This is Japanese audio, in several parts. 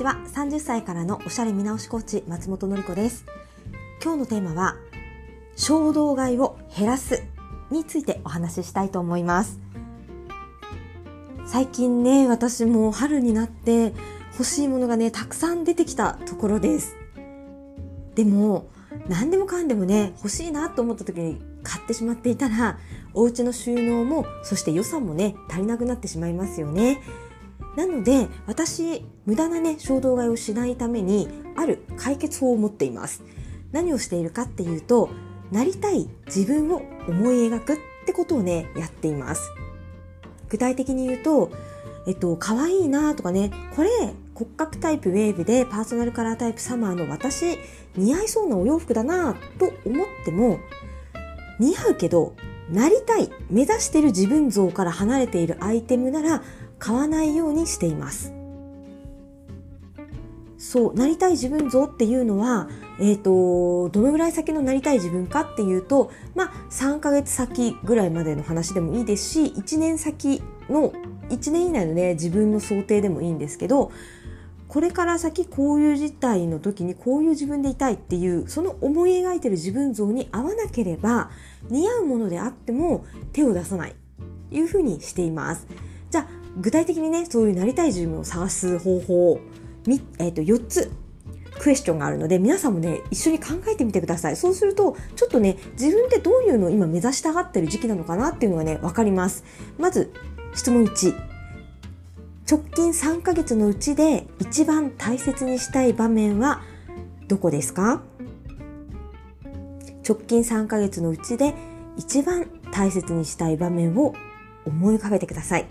ちは。30歳からのおしゃれ見直しコーチ松本の子です。今日のテーマは衝動買いを減らすについてお話ししたいと思います。最近ね私も春になって欲しいものがねたくさん出てきたところです。でも何でもかんでもね欲しいなと思った時に買ってしまっていたらお家の収納もそして予算もね足りなくなってしまいますよね。なので私無駄なね衝動買いをしないためにある解決法を持っています。何をしているかっていうとなりたい自分を思い描くってことをねやっています。具体的に言うとえっと可愛いなとかねこれ骨格タイプウェーブでパーソナルカラータイプサマーの私似合いそうなお洋服だなと思っても似合うけどなりたい目指している自分像から離れているアイテムなら買わないようにしていますそうなりたい自分像っていうのは、えーと、どのぐらい先のなりたい自分かっていうと、まあ、3ヶ月先ぐらいまでの話でもいいですし1年先の1年以内のね自分の想定でもいいんですけどこれから先こういう事態の時にこういう自分でいたいっていうその思い描いてる自分像に合わなければ似合うものであっても手を出さないというふうにしています。具体的にねそういうなりたい自分を探す方法、えー、と4つクエスチョンがあるので皆さんもね一緒に考えてみてください。そうするとちょっとね自分ってどういうのを今目指したがってる時期なのかなっていうのがね分かります。まず質問1直近3ヶ月のうちで一番大切にしたい場面はどこですか？直近3ヶ月のうちで一番大切にしたい場面を思い浮かべてください。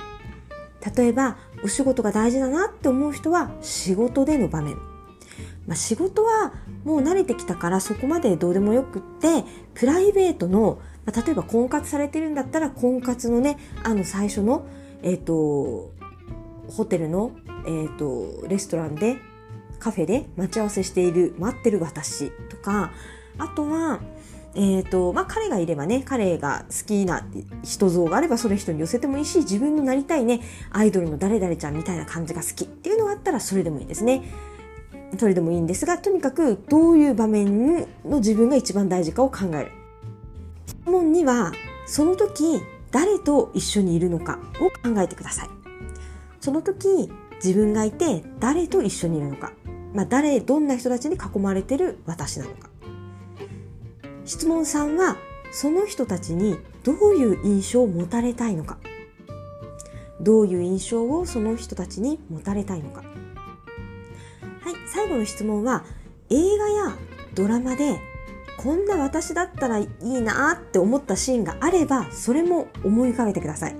例えばお仕事が大事だなって思う人は仕事での場面、まあ、仕事はもう慣れてきたからそこまでどうでもよくってプライベートの、まあ、例えば婚活されてるんだったら婚活のねあの最初のえっ、ー、とホテルの、えーと、レストランでカフェで待ち合わせしている待ってる私とかあとはえーとまあ、彼がいればね彼が好きな人像があればそれ人に寄せてもいいし自分のなりたいねアイドルの誰々ちゃんみたいな感じが好きっていうのがあったらそれでもいいですね。それでもいいんですがとにかくどういう場面の自分が一番大事かを考える。質問にはその時誰と一緒にいるのかを考えてください。その時自分がいて誰と一緒にいるのか、まあ、誰どんな人たちに囲まれてる私なのか質問3はその人たちにどういう印象を持たれたいのか。どういう印象をその人たちに持たれたいのか。はい最後の質問は映画やドラマでこんな私だったらいいなって思ったシーンがあればそれも思い浮かべてください。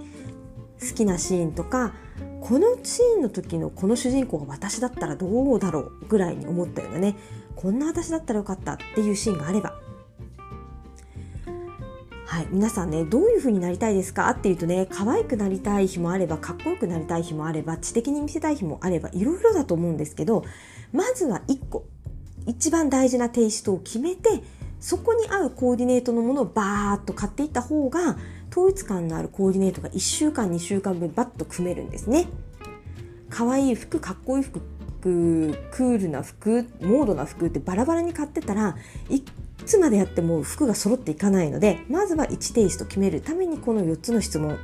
好きなシーンとかこのシーンの時のこの主人公が私だったらどうだろうぐらいに思ったようなね。こんな私だったらよかったっていうシーンがあれば。はい、皆さんねどういう風になりたいですか？っていうとね可愛くなりたい日もあればかっこよくなりたい日もあれば知的に見せたい日もあればいろいろだと思うんですけどまずは1個一番大事なテイストを決めてそこに合うコーディネートのものをバーッと買っていった方が統一感のあるコーディネートが1週間2週間分バッと組めるんですね。可愛い服かっこいい服クールな服モードな服ってバラバラに買ってたらいつまでやっても服が揃っていかないのでまずは1テイスト決めるためにこの4つの質問。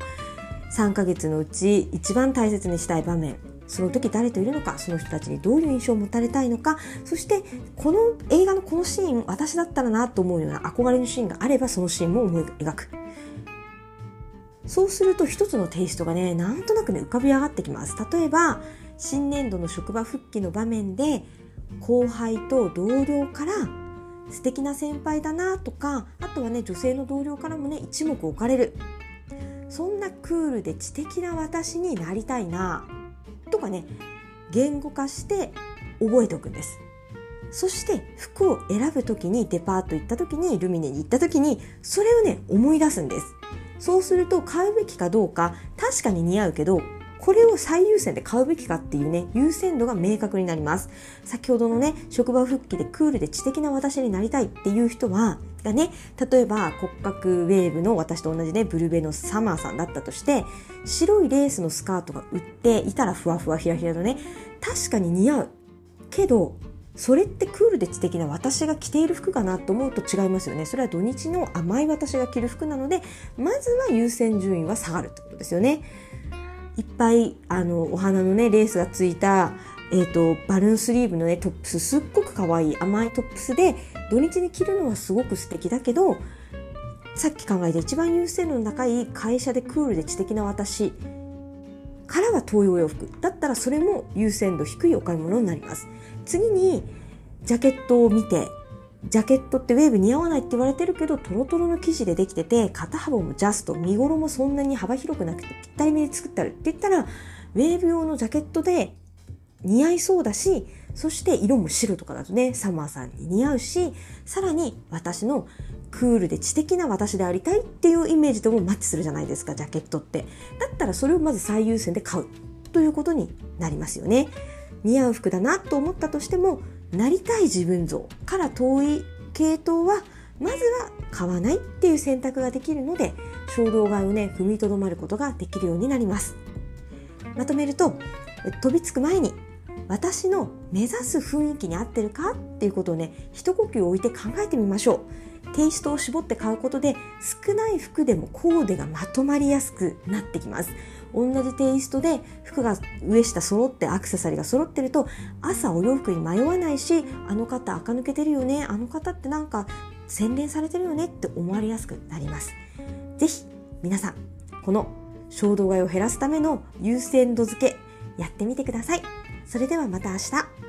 3ヶ月のうち一番大切にしたい場面。その時誰といるのかその人たちにどういう印象を持たれたいのかそしてこの映画のこのシーン私だったらなと思うような憧れのシーンがあればそのシーンも思い描く。そうすると一つのテイストがねなんとなくね浮かび上がってきます。例えば新年度の職場復帰の場面で後輩と同僚から素敵な先輩だなとかあとはね女性の同僚からもね一目置かれる。そんなクールで知的な私になりたいなとかね言語化して覚えておくんです。そして服を選ぶ時にデパート行った時にルミネに行った時にそれをね思い出すんです。そうすると買うべきかどうか確かに似合うけどこれを最優先で買うべきかっていうね、優先度が明確になります。先ほどのね、職場復帰でクールで知的な私になりたいっていう人は、がね、例えば骨格ウェーブの私と同じね、ブルベのサマーさんだったとして、白いレースのスカートが売っていたらふわふわひらひらのね、確かに似合う。けどそれってクールで知的な私が着ている服かなと思うと違いますよねそれは土日の甘い私が着る服なのでまずは優先順位は下がるってことですよねいっぱいあのお花のねレースがついたえーと、バルーンスリーブのねトップスすっごく可愛い甘いトップスで土日に着るのはすごく素敵だけどさっき考えた一番優先度の高い会社でクールで知的な私からは遠いお洋服。だったらそれも優先度低いお買い物になります。次にジャケットを見てジャケットってウェーブ似合わないって言われてるけどトロトロの生地でできてて肩幅もジャスト身頃もそんなに幅広くなくてぴったりめで作ってあるって言ったらウェーブ用のジャケットで似合いそうだしそして色も白とかだとねサマーさんに似合うしさらに私のクールで知的な私でありたいっていうイメージともマッチするじゃないですかジャケットって。だったらそれをまず最優先で買うということになりますよね。似合う服だなと思ったとしてもなりたい自分像から遠い系統はまずは買わないっていう選択ができるので衝動買いをね踏みとどまることができるようになります。まとめると飛びつく前に私の目指す雰囲気に合ってるかっていうことをね一呼吸置いて考えてみましょう。テイストを絞って買うことで少ない服でもコーデがまとまりやすくなってきます同じテイストで服が上下揃ってアクセサリーが揃ってると朝お洋服に迷わないしあの方垢抜けてるよねあの方ってなんか洗練されてるよねって思われやすくなります是非皆さんこの衝動買いを減らすための優先度付けやってみてください。それではまた明日。